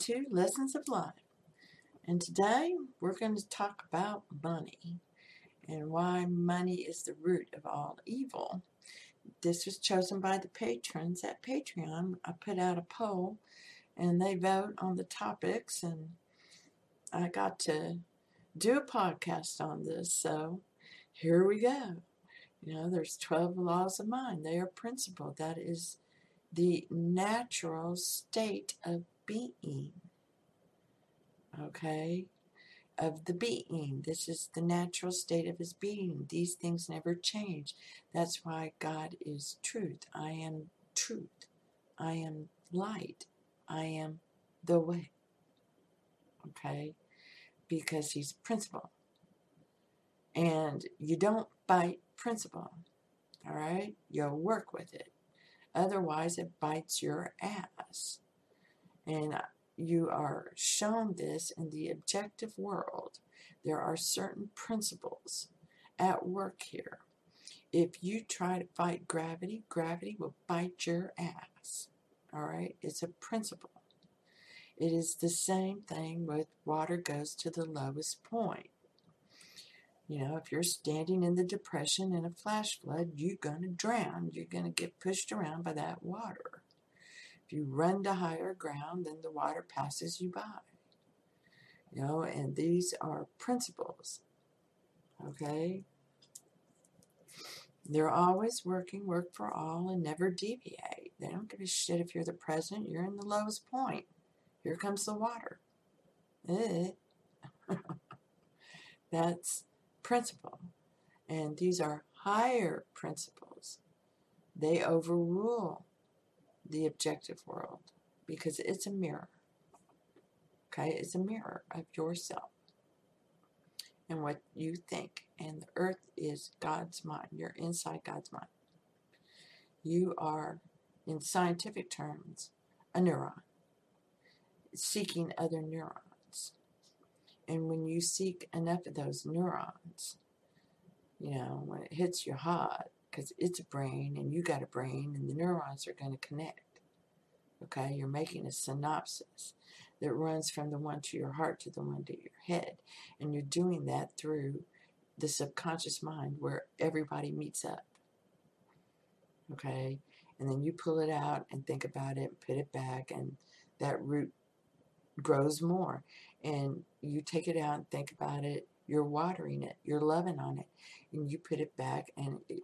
to Lessons of Life. And today we're going to talk about money and why money is the root of all evil. This was chosen by the patrons at Patreon. I put out a poll and they vote on the topics, and I got to do a podcast on this. So here we go. You know, there's 12 laws of mind. They are principle. That is the natural state of being. Okay? Of the being. This is the natural state of his being. These things never change. That's why God is truth. I am truth. I am light. I am the way. Okay? Because he's principle. And you don't bite principle. All right? You'll work with it. Otherwise, it bites your ass. And you are shown this in the objective world. There are certain principles at work here. If you try to fight gravity, gravity will bite your ass. All right? It's a principle. It is the same thing with water goes to the lowest point. You know, if you're standing in the depression in a flash flood, you're going to drown. You're going to get pushed around by that water. If you run to higher ground, then the water passes you by. You know, and these are principles. Okay? They're always working, work for all, and never deviate. They don't give a shit if you're the president, you're in the lowest point. Here comes the water. Eh. That's principle. And these are higher principles. They overrule the objective world because it's a mirror. Okay, it's a mirror of yourself and what you think. And the earth is God's mind. You're inside God's mind. You are, in scientific terms, a neuron, seeking other neurons. And when you seek enough of those neurons, you know, when it hits your heart, because it's a brain and you got a brain and the neurons are going to connect. Okay, you're making a synopsis that runs from the one to your heart to the one to your head. And you're doing that through the subconscious mind where everybody meets up. Okay, and then you pull it out and think about it, put it back, and that root grows more. And you take it out and think about it, you're watering it, you're loving on it, and you put it back and it,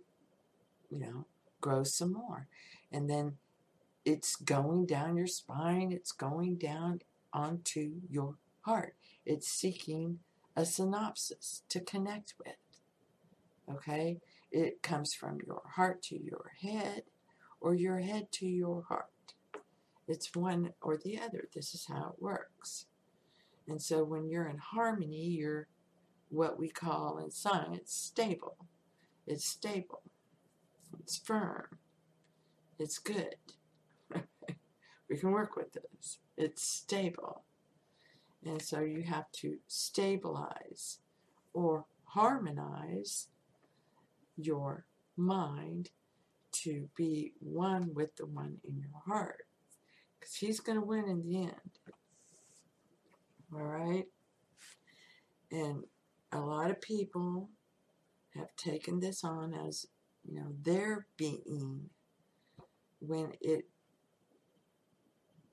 you know, grows some more. And then it's going down your spine, it's going down onto your heart. It's seeking a synopsis to connect with. Okay? It comes from your heart to your head or your head to your heart. It's one or the other. This is how it works. And so when you're in harmony, you're what we call in science stable. It's stable. It's firm. It's good. we can work with this. It's stable. And so you have to stabilize or harmonize your mind to be one with the one in your heart. Because he's going to win in the end. All right? And a lot of people have taken this on as, you know, their being when it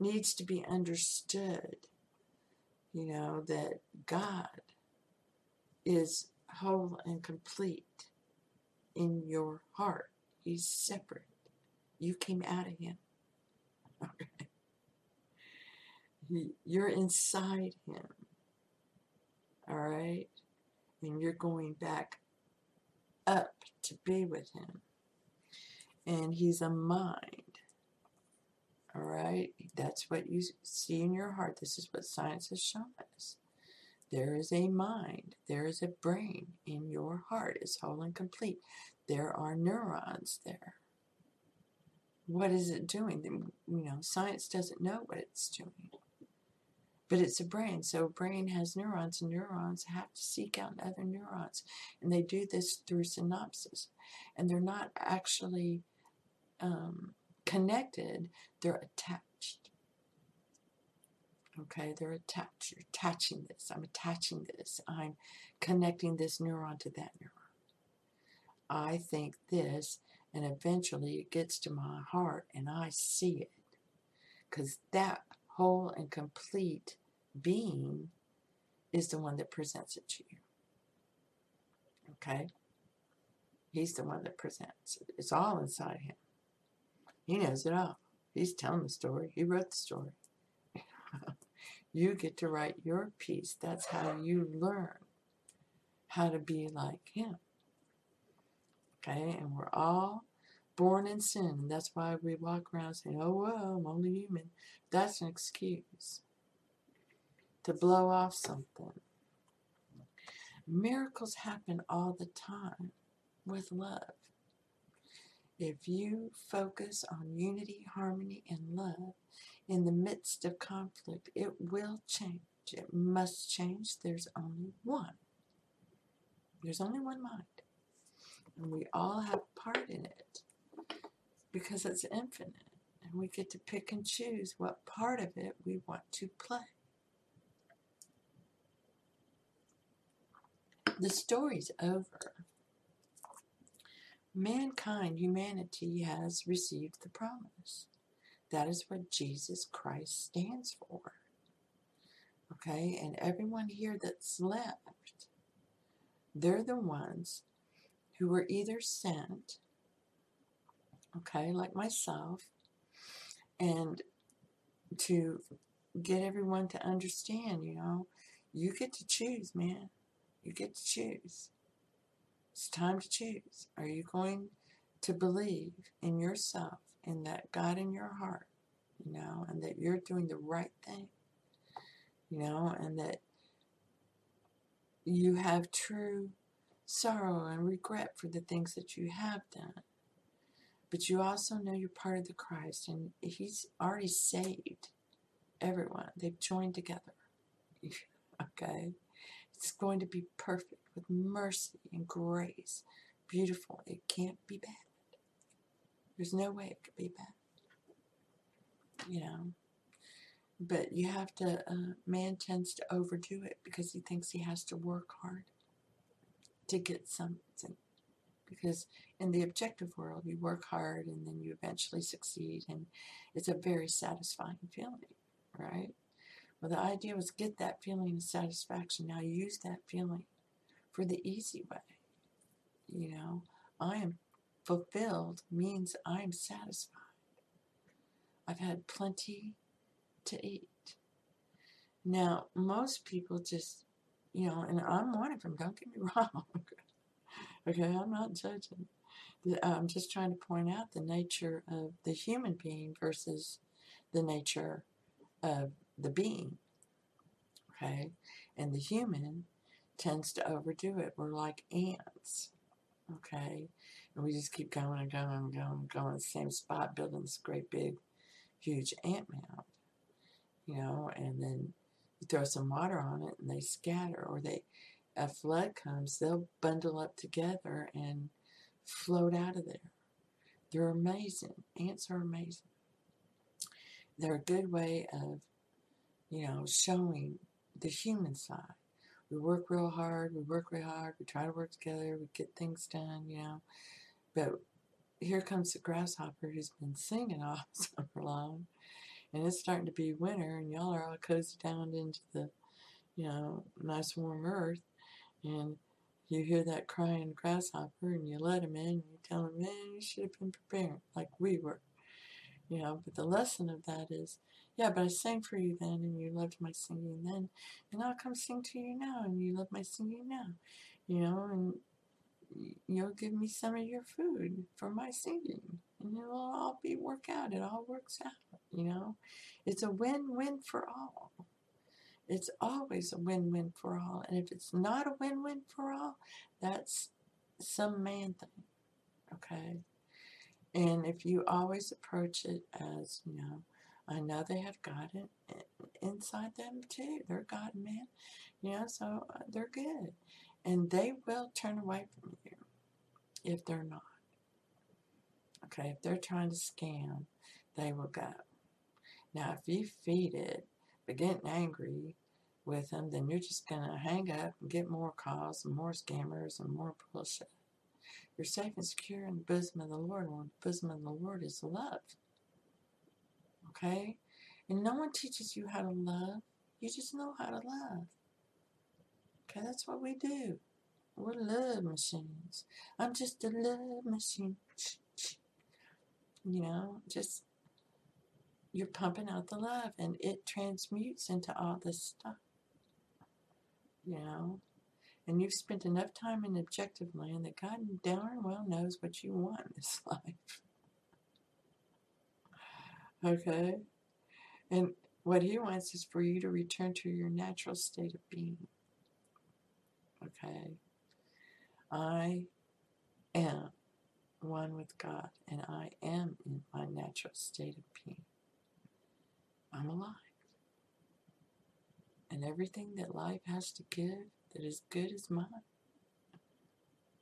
needs to be understood, you know, that God is whole and complete in your heart. He's separate. You came out of Him. Okay. You're inside Him. All right? And you're going back up to be with Him. And He's a mind. All right? That's what you see in your heart. This is what science has shown us. There is a mind, there is a brain in your heart. It's whole and complete. There are neurons there. What is it doing? You know, science doesn't know what it's doing. But it's a brain, so brain has neurons, and neurons have to seek out other neurons. And they do this through synapses. And they're not actually um, connected, they're attached. Okay, they're attached. You're attaching this. I'm attaching this. I'm connecting this neuron to that neuron. I think this, and eventually it gets to my heart and I see it. Because that whole and complete being is the one that presents it to you. Okay? He's the one that presents it. It's all inside him. He knows it all. He's telling the story. He wrote the story. you get to write your piece. That's how you learn how to be like him. Okay? And we're all born in sin. And that's why we walk around saying, oh, well, I'm only human. That's an excuse to blow off something. Miracles happen all the time with love. If you focus on unity, harmony, and love in the midst of conflict, it will change. It must change. There's only one. There's only one mind. And we all have part in it because it's infinite. And we get to pick and choose what part of it we want to play. The story's over. Mankind, humanity, has received the promise. That is what Jesus Christ stands for. Okay, and everyone here that's left, they're the ones who were either sent, okay, like myself, and to get everyone to understand, you know, you get to choose, man. You get to choose. It's time to choose. Are you going to believe in yourself and that God in your heart, you know, and that you're doing the right thing, you know, and that you have true sorrow and regret for the things that you have done. But you also know you're part of the Christ and He's already saved everyone. They've joined together. okay? It's going to be perfect with mercy and grace. Beautiful. It can't be bad. There's no way it could be bad. You know? But you have to, uh, man tends to overdo it because he thinks he has to work hard to get something. Because in the objective world, you work hard and then you eventually succeed, and it's a very satisfying feeling, right? Well, the idea was get that feeling of satisfaction. Now use that feeling for the easy way. You know, I am fulfilled means I'm satisfied. I've had plenty to eat. Now, most people just, you know, and I'm one of them, don't get me wrong. okay, I'm not judging. I'm just trying to point out the nature of the human being versus the nature of the being. Okay? And the human tends to overdo it. We're like ants. Okay? And we just keep going and going and going and going the same spot, building this great big, huge ant mound. You know, and then you throw some water on it and they scatter, or they, a flood comes, they'll bundle up together and float out of there. They're amazing. Ants are amazing. They're a good way of you know, showing the human side. We work real hard, we work real hard, we try to work together, we get things done, you know. But here comes the grasshopper who's been singing all summer long, and it's starting to be winter, and y'all are all cozy down into the, you know, nice warm earth, and you hear that crying grasshopper, and you let him in, and you tell him, man, you should have been prepared, like we were. You know, but the lesson of that is yeah, but I sang for you then, and you loved my singing then, and I'll come sing to you now, and you love my singing now, you know, and you'll give me some of your food for my singing, and it'll all be work out. It all works out, you know. It's a win-win for all. It's always a win-win for all, and if it's not a win-win for all, that's some man thing, okay. And if you always approach it as, you know, I know they have God in, inside them too. They're God man, you know, so uh, they're good. And they will turn away from you if they're not. Okay, if they're trying to scam, they will go. Now, if you feed it but getting angry with them, then you're just going to hang up and get more calls and more scammers and more bullshit. You're safe and secure in the bosom of the Lord. Well, the bosom of the Lord is love. Okay? And no one teaches you how to love. You just know how to love. Okay, that's what we do. We're love machines. I'm just a love machine. You know, just you're pumping out the love and it transmutes into all this stuff. You know, and you've spent enough time in objective land that God darn well knows what you want in this life. Okay? And what He wants is for you to return to your natural state of being. Okay? I am one with God, and I am in my natural state of being. I'm alive. And everything that life has to give that is good is mine.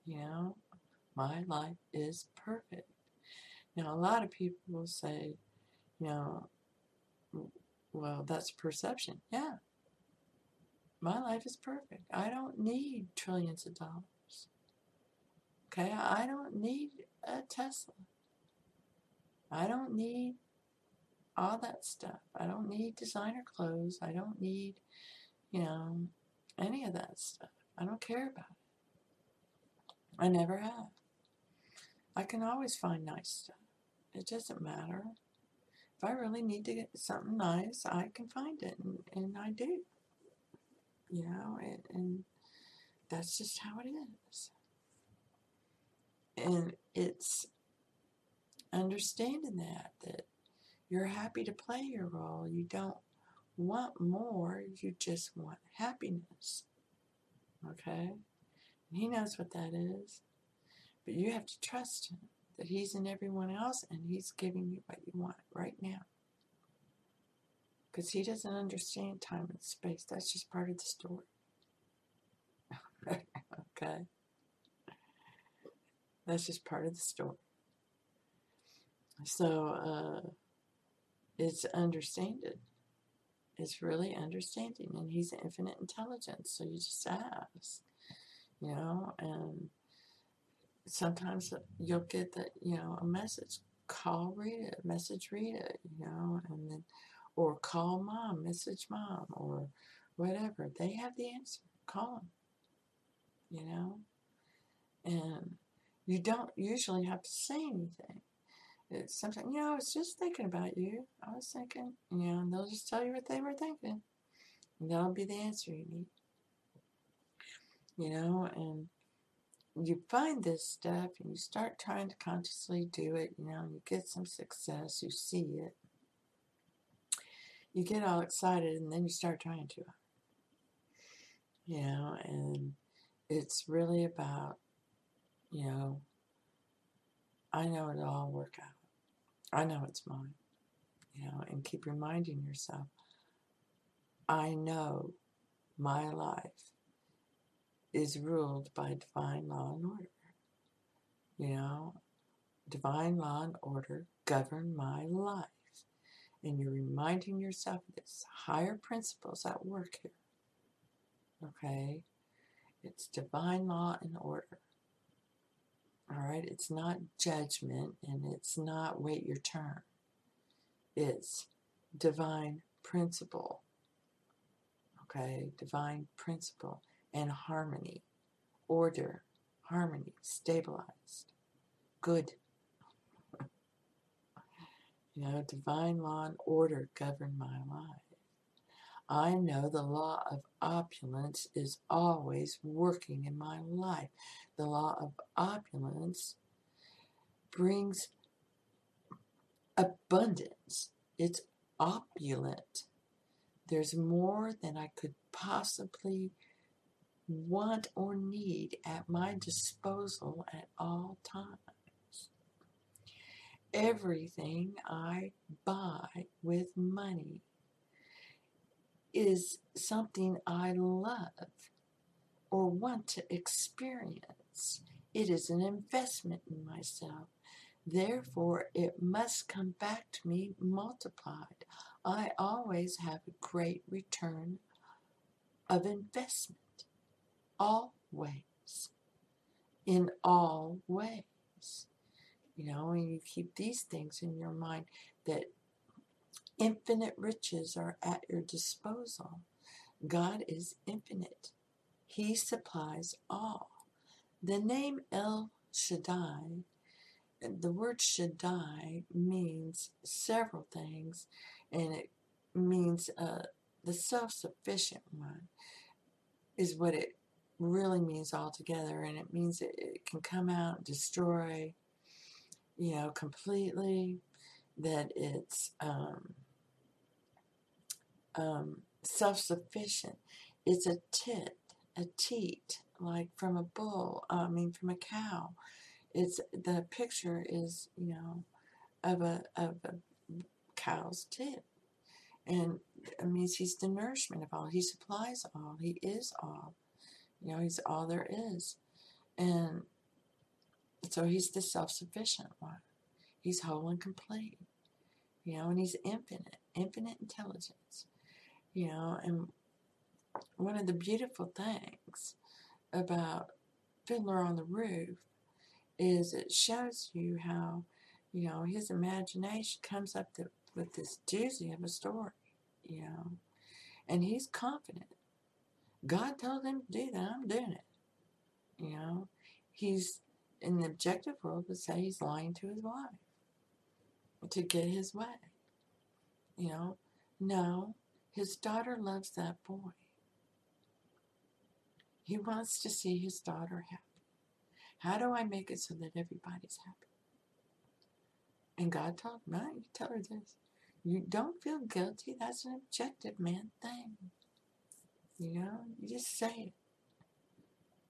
You know, my life is perfect. Now, a lot of people will say, know, well, that's perception. Yeah. My life is perfect. I don't need trillions of dollars. Okay? I don't need a Tesla. I don't need all that stuff. I don't need designer clothes. I don't need, you know, any of that stuff. I don't care about it. I never have. I can always find nice stuff. It doesn't matter. If I really need to get something nice, I can find it, and, and I do. You know, and, and that's just how it is. And it's understanding that, that you're happy to play your role. You don't want more, you just want happiness. Okay? And he knows what that is. But you have to trust him that he's in everyone else and he's giving you what you want right now. Because he doesn't understand time and space. That's just part of the story. okay? That's just part of the story. So, uh, it's understanding It's really understanding and he's infinite intelligence so you just ask you know and sometimes you'll get that you know a message call read it message read it you know and then or call mom message mom or whatever they have the answer call them you know and you don't usually have to say anything it's something, you know, I was just thinking about you. I was thinking, you know, and they'll just tell you what they were thinking. And that'll be the answer you need. You know, and you find this stuff and you start trying to consciously do it, you know, you get some success, you see it. You get all excited and then you start trying to. You know, and it's really about, you know, I know it'll all work out. I know it's mine. You know, and keep reminding yourself, I know my life is ruled by divine law and order. You know, divine law and order govern my life. And you're reminding yourself of this higher principles at work here. Okay? It's divine law and order. All right, it's not judgment and it's not wait your turn. It's divine principle. Okay, divine principle and harmony, order, harmony, stabilized, good. you know, divine law and order govern my life. I know the law of opulence is always working in my life. The law of opulence brings abundance. It's opulent. There's more than I could possibly want or need at my disposal at all times. Everything I buy with money is something I love or want to experience. It is an investment in myself. Therefore, it must come back to me multiplied. I always have a great return of investment. Always. In all ways. You know, and you keep these things in your mind that infinite riches are at your disposal. God is infinite. He supplies all. The name El Shaddai, the word Shaddai means several things, and it means uh, the self sufficient one, is what it really means all together, And it means it, it can come out, destroy, you know, completely, that it's um, um, self sufficient. It's a tit, a teat, like from a bull, I mean, from a cow. It's the picture is, you know, of a, of a cow's tit. And it means he's the nourishment of all. He supplies all. He is all. You know, he's all there is. And so he's the self sufficient one. He's whole and complete. You know, and he's infinite, infinite intelligence. You know, and one of the beautiful things about Fiddler on the Roof is it shows you how, you know, his imagination comes up with this doozy of a story, you know, and he's confident. God told him to do that, I'm doing it. You know, he's in the objective world would say he's lying to his wife to get his way. You know, no, his daughter loves that boy. He wants to see his daughter happy. How do I make it so that everybody's happy? And God told no, you tell her this. You don't feel guilty. That's an objective man thing. You know, you just say it.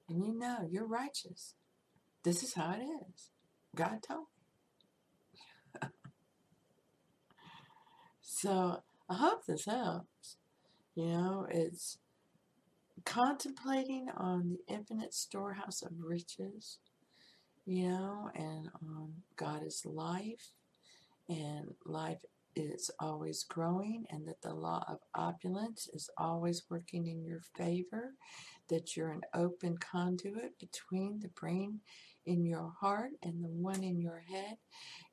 And you know you're righteous. This is how it is. God told me. so I hope this helps. You know, it's contemplating on the infinite storehouse of riches, you know, and on God is life, and life is always growing, and that the law of opulence is always working in your favor, that you're an open conduit between the brain in your heart and the one in your head,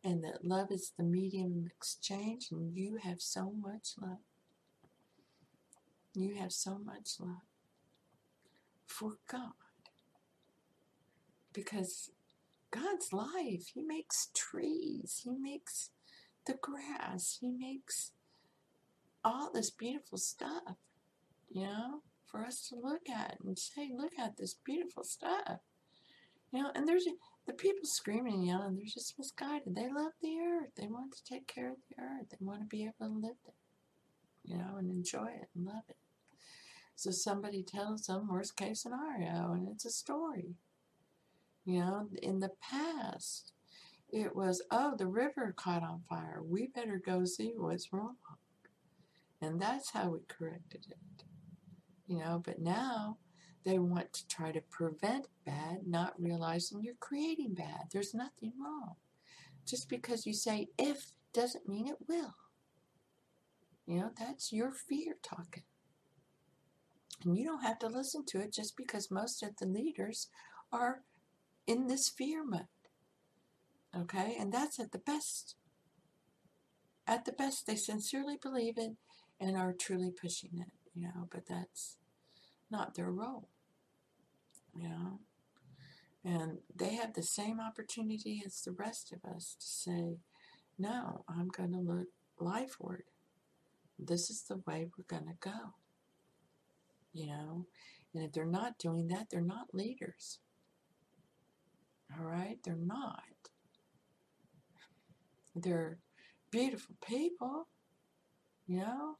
and that love is the medium of exchange, and you have so much love. You have so much love for God. Because God's life, He makes trees, He makes the grass, He makes all this beautiful stuff, you know, for us to look at and say, look at this beautiful stuff. You know, and there's the people screaming and yelling, they're just misguided. They love the earth. They want to take care of the earth. They want to be able to live there, you know, and enjoy it and love it. So somebody tells them worst case scenario, and it's a story. You know, in the past, it was, oh, the river caught on fire. We better go see what's wrong. And that's how we corrected it. You know, but now they want to try to prevent bad, not realizing you're creating bad. There's nothing wrong. Just because you say if doesn't mean it will. You know, that's your fear talking. And you don't have to listen to it just because most of the leaders are in this fear mode. Okay? And that's at the best. At the best, they sincerely believe it and are truly pushing it, you know, but that's not their role, you know. And they have the same opportunity as the rest of us to say, no, I'm going to look lifeward. This is the way we're going to go you know. And if they're not doing that, they're not leaders. All right? They're not. They're beautiful people, you know,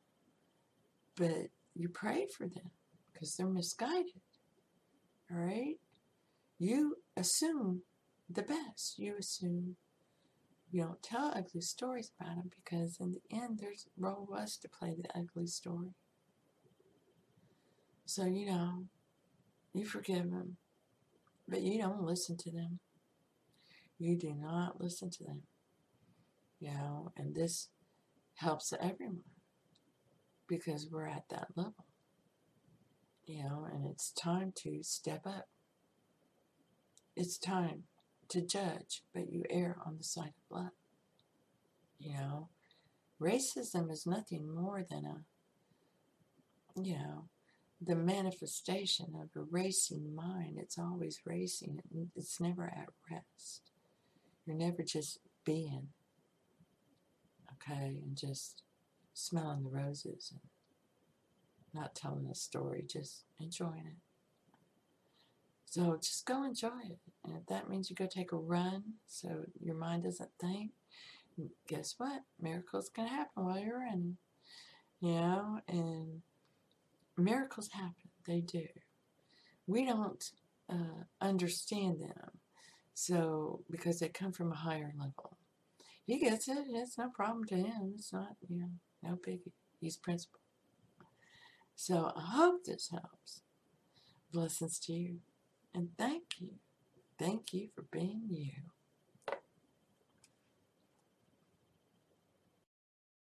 but you pray for them because they're misguided. All right? You assume the best. You assume you don't tell ugly stories about them because in the end, a role us to play the ugly story. So, you know, you forgive them, but you don't listen to them. You do not listen to them. You know, and this helps everyone. because we're at that level. You know, and it's time to step up. It's time to judge, but you err on the side of love. You know, racism is nothing more than a, you know, the manifestation of a racing mind. It's always racing, it's never at rest. You're never just being, okay, and just smelling the roses and not telling a story, just enjoying it. So just go enjoy it. And if that means you go take a run so your mind doesn't think, guess what? Miracles can happen while you're running. You know, and miracles happen. They do. We don't uh, understand them. So, because they come from a higher level. He gets it. It's no problem to him. It's not, you know, no biggie. He's principle. So I hope this helps. Blessings to you. And thank you. Thank you for being you.